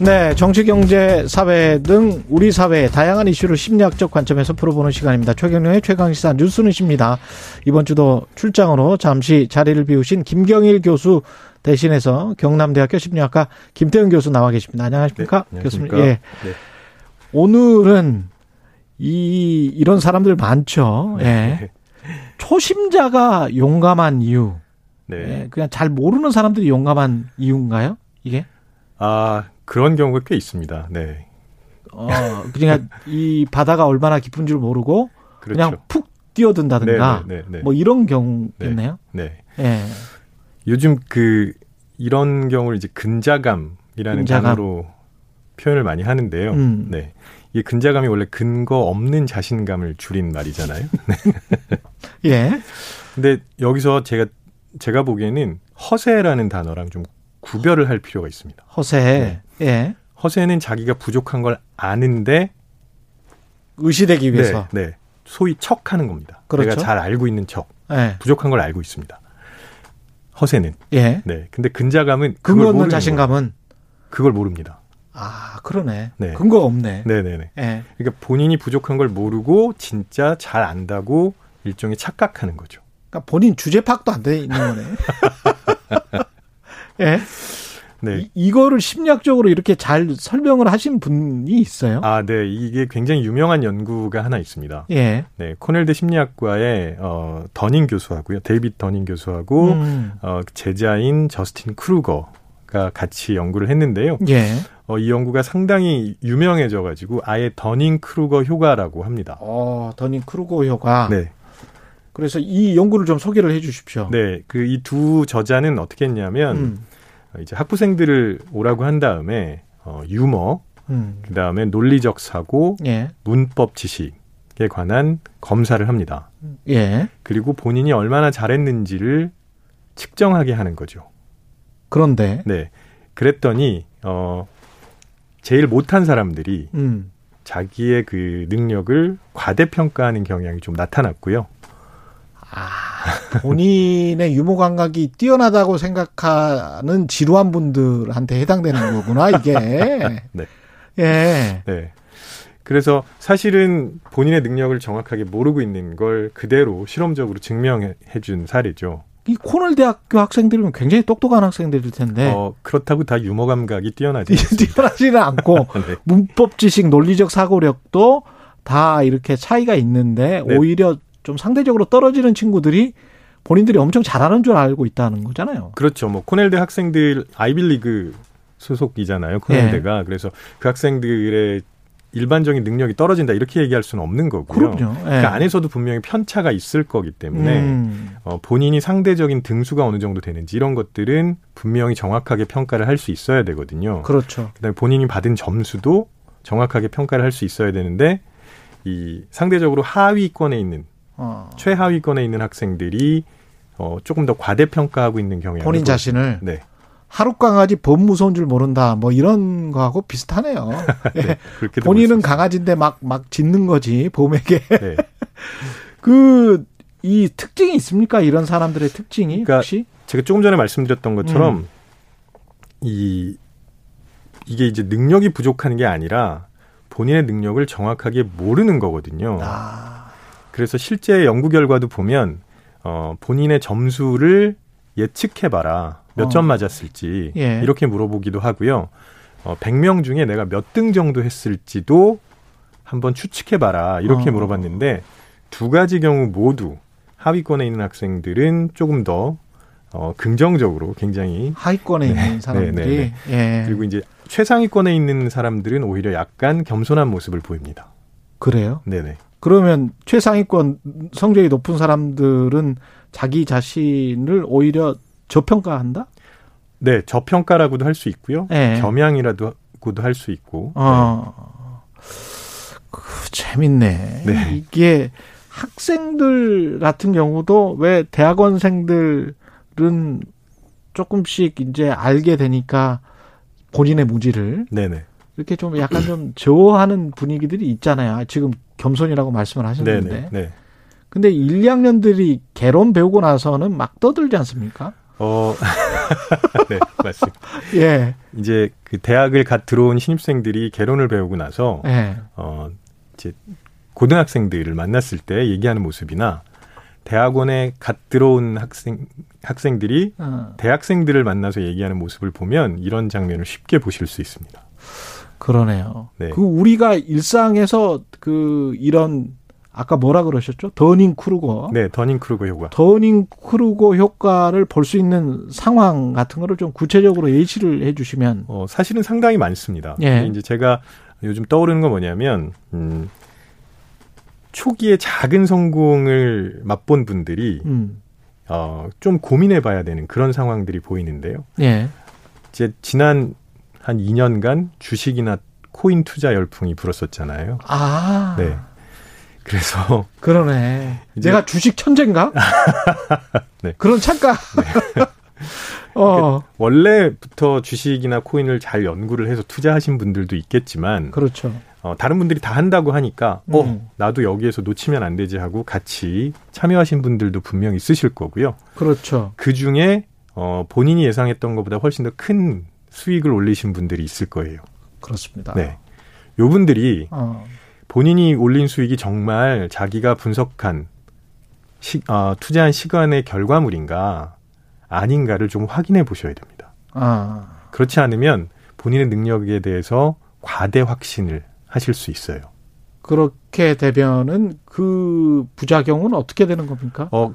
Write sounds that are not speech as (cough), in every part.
네, 정치, 경제, 사회 등 우리 사회의 다양한 이슈를 심리학적 관점에서 풀어보는 시간입니다. 최경영의 최강시사 뉴스는 십니다. 이번 주도 출장으로 잠시 자리를 비우신 김경일 교수 대신해서 경남대학교 심리학과 김태현 교수 나와 계십니다. 안녕하십니까? 네, 교수님. 예. 네. 오늘은 이 이런 사람들 많죠. 예. 초심자가 용감한 이유. 네. 예. 그냥 잘 모르는 사람들이 용감한 이유인가요? 이게? 아, 그런 경우가 꽤 있습니다. 네. 어, 그러니까 이 바다가 얼마나 깊은 줄 모르고 그 그렇죠. 냥푹 뛰어든다든가 네, 네, 네, 네. 뭐 이런 경우겠네요. 네. 예. 요즘 그 이런 경우를 이제 근자감이라는 근자감. 단어로 표현을 많이 하는데요. 음. 네. 이 근자감이 원래 근거 없는 자신감을 줄인 말이잖아요. (laughs) 네. 예. 근데 여기서 제가 제가 보기에는 허세라는 단어랑 좀 구별을 할 필요가 있습니다. 허세. 예. 허세는 자기가 부족한 걸 아는데 의시되기 위해서. 네, 네. 소위 척하는 겁니다. 그렇죠. 내가 잘 알고 있는 척, 예. 부족한 걸 알고 있습니다. 허세는 예. 네. 근데 근자감은 근거 없는 자신감은 거예요. 그걸 모릅니다. 아, 그러네. 네. 근거가 없네. 네네네. 예. 그러니까 본인이 부족한 걸 모르고 진짜 잘 안다고 일종의 착각하는 거죠. 그러니까 본인 주제 파악도 안 돼 있는 거네. (laughs) 예. 네. 이, 이거를 심리학적으로 이렇게 잘 설명을 하신 분이 있어요? 아, 네. 이게 굉장히 유명한 연구가 하나 있습니다. 예. 네. 코넬대 심리학과의 어, 더닝 교수하고요. 데이빗 더닝 교수하고 음. 어, 제자인 저스틴 크루거가 같이 연구를 했는데요. 예. 어, 이 연구가 상당히 유명해져 가지고 아예 더닝 크루거 효과라고 합니다. 어, 더닝 크루거 효과. 네. 그래서 이 연구를 좀 소개를 해 주십시오. 네. 그 이 두 저자는 어떻게 했냐면 음. 어, 이제 학부생들을 오라고 한 다음에 어, 유머, 음. 그 다음에 논리적 사고, 예. 문법 지식에 관한 검사를 합니다. 예. 그리고 본인이 얼마나 잘했는지를 측정하게 하는 거죠. 그런데 네. 그랬더니 어 제일 못한 사람들이 음. 자기의 그 능력을 과대평가하는 경향이 좀 나타났고요. 아, (laughs) 본인의 유머 감각이 뛰어나다고 생각하는 지루한 분들한테 해당되는 거구나, 이게. (laughs) 네. 예. 네. 그래서 사실은 본인의 능력을 정확하게 모르고 있는 걸 그대로 실험적으로 증명해 준 사례죠. 이 코넬 대학교 학생들은 굉장히 똑똑한 학생들일 텐데. 어, 그렇다고 다 유머 감각이 뛰어나지. (laughs) 뛰어나지는 않고, 네. 문법 지식, 논리적 사고력도 다 이렇게 차이가 있는데, 네. 오히려 좀 상대적으로 떨어지는 친구들이 본인들이 엄청 잘하는 줄 알고 있다는 거잖아요. 그렇죠. 뭐 코넬대 학생들 아이빌리그 소속이잖아요. 코넬대가. 그래서 그 학생들의 일반적인 능력이 떨어진다 이렇게 얘기할 수는 없는 거고요. 그럼요. 예. 그 안에서도 분명히 편차가 있을 거기 때문에 음. 어, 본인이 상대적인 등수가 어느 정도 되는지 이런 것들은 분명히 정확하게 평가를 할 수 있어야 되거든요. 그렇죠. 그다음에 본인이 받은 점수도 정확하게 평가를 할 수 있어야 되는데 이 상대적으로 하위권에 있는 어. 최하위권에 있는 학생들이 어, 조금 더 과대평가하고 있는 경향이 본인 자신을 네. 하루 강아지 범 무서운 줄 모른다. 뭐 이런 거하고 비슷하네요. (laughs) 예. 네, 그렇게 본인은 강아지인데 막, 막 짖는 거지, 봄에게. 네. (laughs) 그, 이 특징이 있습니까? 이런 사람들의 특징이 그러니까 혹시? 제가 조금 전에 말씀드렸던 것처럼 음. 이 이게 이제 능력이 부족한 게 아니라 본인의 능력을 정확하게 모르는 거거든요. 아, 그래서 실제 연구 결과도 보면 어 본인의 점수를 예측해 봐라. 몇점 어. 맞았을지 예. 이렇게 물어보기도 하고요. 어 100명 중에 내가 몇 등 정도 했을지도 한번 추측해 봐라. 이렇게 어. 물어봤는데 두 가지 경우 모두 하위권에 있는 학생들은 조금 더 어, 긍정적으로 굉장히 하위권에 네. 있는 사람들이. 네, 예. 그리고 이제 최상위권에 있는 사람들은 오히려 약간 겸손한 모습을 보입니다. 그래요? 네네. 그러면 최상위권 성적이 높은 사람들은 자기 자신을 오히려 저평가한다? 네, 저평가라고도 할 수 있고요. 예. 겸양이라고도 할 수 있고. 어. 그, 재밌네. 네. 이게 학생들 같은 경우도 왜 대학원생들은 조금씩 이제 알게 되니까 본인의 무지를 네네. 이렇게 좀 약간 좀 저하는 분위기들이 있잖아요. 지금 겸손이라고 말씀을 하셨는데. 네네. 네. 근데 1, 2학년들이 개론 배우고 나서는 막 떠들지 않습니까? 어, (laughs) 네, 맞습니다. (laughs) 예. 이제 그 대학을 갓 들어온 신입생들이 개론을 배우고 나서, 예. 어, 이제 고등학생들을 만났을 때 얘기하는 모습이나 대학원에 갓 들어온 학생, 학생들이 어, 대학생들을 만나서 얘기하는 모습을 보면 이런 장면을 쉽게 보실 수 있습니다. 그러네요. 네. 그 우리가 일상에서 그 이런 아까 뭐라 그러셨죠? 더닝 크루거. 네, 더닝 크루거 효과. 더닝 크루거 효과를 볼 수 있는 상황 같은 거를 좀 구체적으로 예시를 해 주시면 어, 사실은 상당히 많습니다. 예. 이제 제가 요즘 떠오르는 건 뭐냐면, 음, 초기에 작은 성공을 맛본 분들이, 음. 어, 좀 고민해 봐야 되는 그런 상황들이 보이는데요. 예. 이제 지난 한 2년간 주식이나 코인 투자 열풍이 불었었잖아요. 아. 네. 그래서 (laughs) 그러네. 내가 주식 천재인가? (laughs) 네. 그런 착각. (laughs) 어, 원래부터 주식이나 코인을 잘 연구를 해서 투자하신 분들도 있겠지만 그렇죠. 어, 다른 분들이 다 한다고 하니까 음. 어 나도 여기에서 놓치면 안 되지 하고 같이 참여하신 분들도 분명 있으실 거고요. 그렇죠. 그 중에 어, 본인이 예상했던 것보다 훨씬 더 큰 수익을 올리신 분들이 있을 거예요. 그렇습니다. 네. 요 분들이 어, 본인이 올린 수익이 정말 자기가 분석한 시, 어, 투자한 시간의 결과물인가 아닌가를 좀 확인해 보셔야 됩니다. 아, 그렇지 않으면 본인의 능력에 대해서 과대 확신을 하실 수 있어요. 그렇게 되면은 그 부작용은 어떻게 되는 겁니까? 어,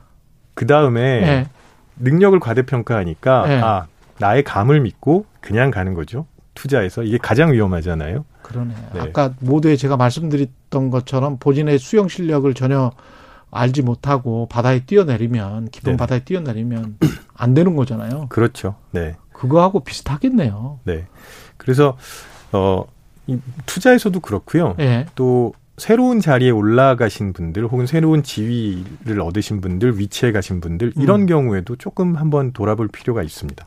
그 다음에 예. 능력을 과대평가하니까 네. 아, 나의 감을 믿고 그냥 가는 거죠. 투자에서 이게 가장 위험하잖아요. 그러네. 네. 아까 모두에 제가 말씀드렸던 것처럼 본인의 수영 실력을 전혀 알지 못하고 바다에 뛰어내리면 깊은 네네. 바다에 뛰어내리면 (clears throat) 안 되는 거잖아요. 그렇죠. 네. 그거하고 비슷하겠네요. 네. 그래서 어, 이 투자에서도 그렇고요. 예. 또 새로운 자리에 올라가신 분들 혹은 새로운 지위를 얻으신 분들, 위치에 가신 분들 이런 음. 경우에도 조금 한번 돌아볼 필요가 있습니다.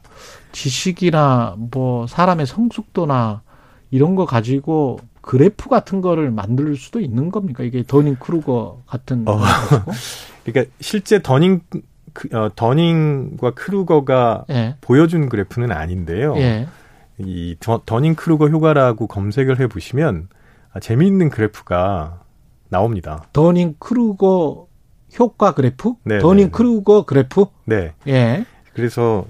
지식이나 뭐 사람의 성숙도나 이런 거 가지고 그래프 같은 거를 만들 수도 있는 겁니까? 이게 더닝 크루거 같은 어. (laughs) 그러니까 실제 더닝 그, 어, 더닝과 크루거가 예. 보여준 그래프는 아닌데요. 예. 이 더, 더닝 크루거 효과라고 검색을 해 보시면 아, 재미있는 그래프가 나옵니다. 더닝 크루거 효과 그래프? 네, 더닝 네, 네. 크루거 그래프? 네. 예. 그래서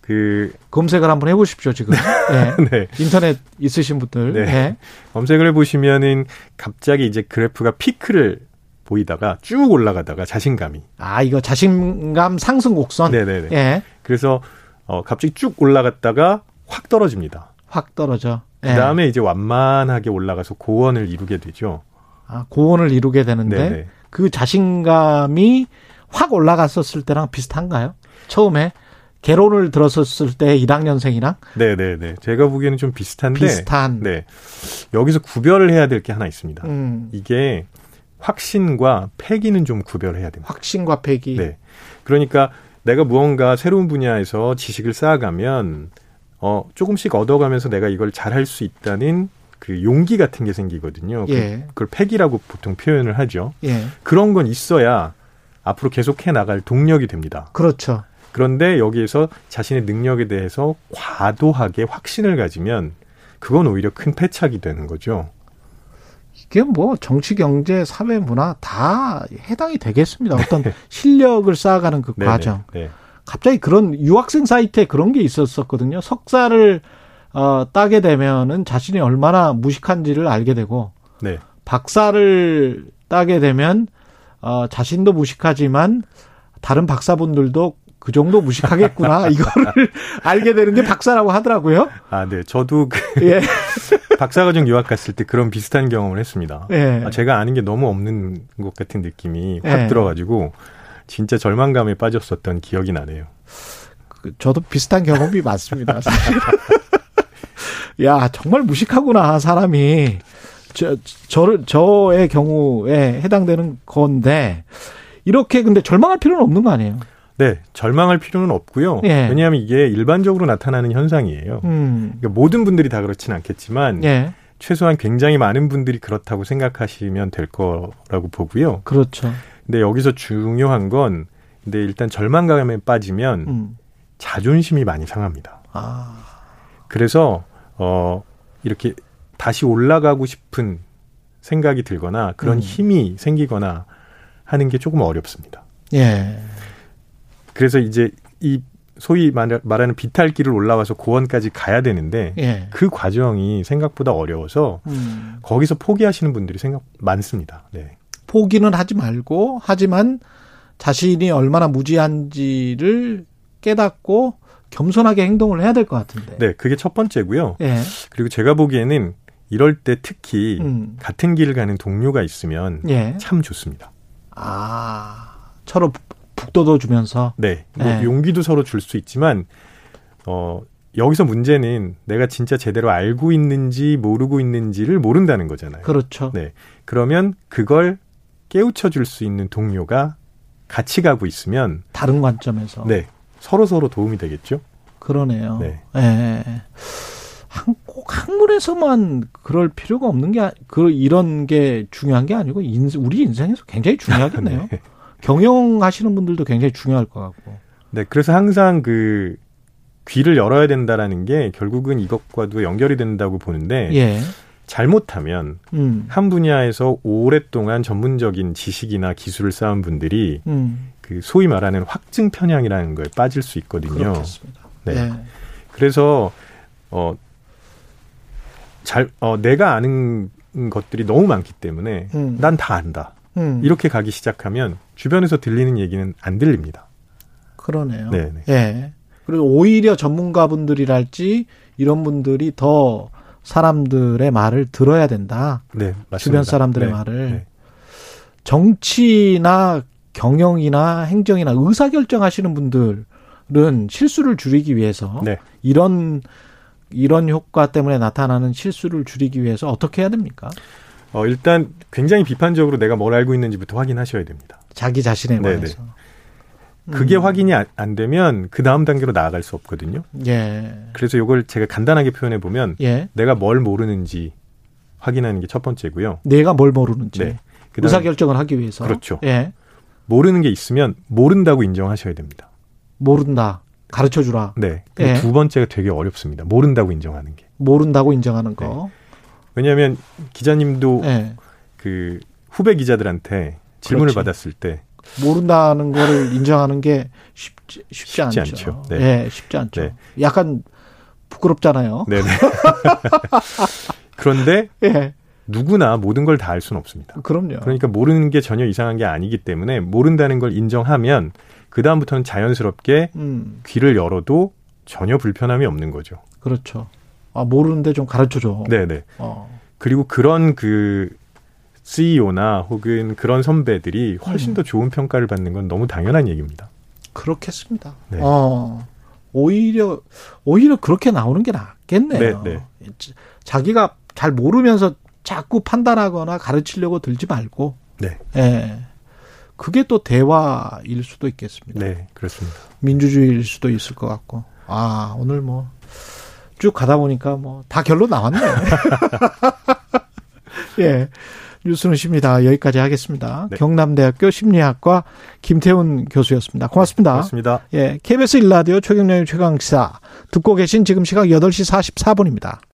그 검색을 한번 해보십시오, 지금. (laughs) 예. 네. 인터넷 있으신 분들. 네. 예. 검색을 해 보시면은 갑자기 이제 그래프가 피크를 보이다가 쭉 올라가다가 자신감이. 아, 이거 자신감 상승 곡선. 네네네. 예. 그래서 어 갑자기 쭉 올라갔다가 확 떨어집니다. 확 떨어져. 예. 그 다음에 이제 완만하게 올라가서 고원을 이루게 되죠. 아, 고원을 이루게 되는데 네네. 그 자신감이 확 올라갔었을 때랑 비슷한가요? 처음에 개론을 들었었을 때 1학년생이랑 네네네. 제가 보기에는 좀 비슷한데. 비슷한. 네. 여기서 구별을 해야 될 게 하나 있습니다. 음, 이게 확신과 패기는 좀 구별해야 됩니다. 확신과 패기. 네. 그러니까 내가 무언가 새로운 분야에서 지식을 쌓아가면 어 조금씩 얻어가면서 내가 이걸 잘할 수 있다는 그 용기 같은 게 생기거든요. 그- 예. 그걸 패기라고 보통 표현을 하죠. 예. 그런 건 있어야 앞으로 계속해 나갈 동력이 됩니다. 그렇죠. 그런데 여기에서 자신의 능력에 대해서 과도하게 확신을 가지면 그건 오히려 큰 패착이 되는 거죠. 이게 뭐 정치, 경제, 사회, 문화 다 해당이 되겠습니다. 어떤 (laughs) 실력을 쌓아가는 그 네네. 과정. 네. 갑자기 그런 유학생 사이트에 그런 게 있었었거든요. 석사를 어, 따게 되면은 자신이 얼마나 무식한지를 알게 되고 네. 박사를 따게 되면 어, 자신도 무식하지만 다른 박사분들도 그 정도 무식하겠구나 (laughs) 이거를 알게 되는 게 박사라고 하더라고요. 아, 네. 저도 그 예, (laughs) 박사과정 유학 갔을 때 그런 비슷한 경험을 했습니다. 예. 아, 제가 아는 게 너무 없는 것 같은 느낌이 확 예. 들어가지고 진짜 절망감에 빠졌었던 기억이 나네요. 그, 저도 비슷한 경험이 (laughs) 많습니다. (laughs) 야 정말 무식하구나 사람이. 저 저를 저의 경우에 해당되는 건데 이렇게 근데 절망할 필요는 없는 거 아니에요? 네, 절망할 필요는 없고요. 예. 왜냐하면 이게 일반적으로 나타나는 현상이에요. 음. 그러니까 모든 분들이 다 그렇지는 않겠지만 예. 최소한 굉장히 많은 분들이 그렇다고 생각하시면 될 거라고 보고요. 그렇죠. 근데 여기서 중요한 건 근데 일단 절망감에 빠지면 음. 자존심이 많이 상합니다. 아. 그래서 어 이렇게 다시 올라가고 싶은 생각이 들거나 그런 음. 힘이 생기거나 하는 게 조금 어렵습니다. 예. 그래서 이제 이 소위 말- 말하는 비탈길을 올라와서 고원까지 가야 되는데 예. 그 과정이 생각보다 어려워서 음. 거기서 포기하시는 분들이 생각 많습니다. 네. 포기는 하지 말고 하지만 자신이 얼마나 무지한지를 깨닫고 겸손하게 행동을 해야 될 것 같은데. 네, 그게 첫 번째고요. 예. 그리고 제가 보기에는 이럴 때 특히 음. 같은 길을 가는 동료가 있으면 예. 참 좋습니다. 아. 서로 북돋워 주면서 네. 뭐 네. 용기도 서로 줄 수 있지만 어 여기서 문제는 내가 진짜 제대로 알고 있는지 모르고 있는지를 모른다는 거잖아요. 그렇죠. 네. 그러면 그걸 깨우쳐 줄 수 있는 동료가 같이 가고 있으면 다른 관점에서. 네. 서로 서로 도움이 되겠죠. 그러네요. 네. 예. 한, 꼭 학문에서만 그럴 필요가 없는 게, 아- 그, 이런 게 중요한 게 아니고, 인, 우리 인생에서 굉장히 중요하겠네요. (laughs) 네. 경영하시는 분들도 굉장히 중요할 것 같고. 네. 그래서 항상 그 귀를 열어야 된다라는 게 결국은 이것과도 연결이 된다고 보는데 예. 잘못하면 음. 한 분야에서 오랫동안 전문적인 지식이나 기술을 쌓은 분들이 음. 그 소위 말하는 확증 편향이라는 거에 빠질 수 있거든요. 그렇겠습니다. 네. 예. 그래서 어 잘, 어, 내가 아는 것들이 너무 많기 때문에 음. 난다 안다. 음. 이렇게 가기 시작하면 주변에서 들리는 얘기는 안 들립니다. 그러네요. 네, 네. 예. 그리고 오히려 전문가분들이랄지 이런 분들이 더 사람들의 말을 들어야 된다. 네, 맞습니다. 주변 사람들의 네, 말을. 네. 정치나 경영이나 행정이나 의사 결정하시는 분들은 실수를 줄이기 위해서 네. 이런 이런 효과 때문에 나타나는 실수를 줄이기 위해서 어떻게 해야 됩니까? 어, 일단 굉장히 비판적으로 내가 뭘 알고 있는지부터 확인하셔야 됩니다. 자기 자신에 네네. 관해서. 그게 음. 확인이 안, 안 되면 그 다음 단계로 나아갈 수 없거든요. 예. 그래서 이걸 제가 간단하게 표현해 보면 예. 내가 뭘 모르는지 확인하는 게 첫 번째고요. 내가 뭘 모르는지 네. 그다음 의사 결정을 하기 위해서. 그렇죠. 예. 모르는 게 있으면 모른다고 인정하셔야 됩니다. 모른다. 가르쳐 주라. 네. 예. 두 번째가 되게 어렵습니다. 모른다고 인정하는 게. 모른다고 인정하는 거. 왜냐하면 기자님도 예. 그 후배 기자들한테 질문을 그렇지. 받았을 때 모른다는 거를 인정하는 게 쉽지, 쉽지, 쉽지 않죠. 않죠. 네. 예, 쉽지 않죠. 네. 약간 부끄럽잖아요. 네네. (laughs) 그런데 예. 누구나 모든 걸 다 알 수는 없습니다. 그럼요. 그러니까 모르는 게 전혀 이상한 게 아니기 때문에 모른다는 걸 인정하면 그 다음부터는 자연스럽게 음, 귀를 열어도 전혀 불편함이 없는 거죠. 그렇죠. 아, 모르는데 좀 가르쳐 줘. 네네. 어. 그리고 그런 그 CEO나 혹은 그런 선배들이 훨씬 음. 더 좋은 평가를 받는 건 너무 당연한 얘기입니다. 그렇겠습니다. 네. 어. 오히려 오히려 그렇게 나오는 게 낫겠네요. 네, 자기가 잘 모르면서 자꾸 판단하거나 가르치려고 들지 말고 네. 예. 그게 또 대화일 수도 있겠습니다. 네, 그렇습니다. 민주주의일 수도 있을 것 같고. 아, 오늘 뭐, 쭉 가다 보니까 뭐, 다 결론 나왔네. (laughs) 예. 뉴스는 쉽니다. 여기까지 하겠습니다. 네. 경남대학교 심리학과 김태훈 교수였습니다. 고맙습니다. 고맙습니다. 예. KBS 일라디오 최경련의 최강시사 듣고 계신 지금 시각 8시 44분입니다.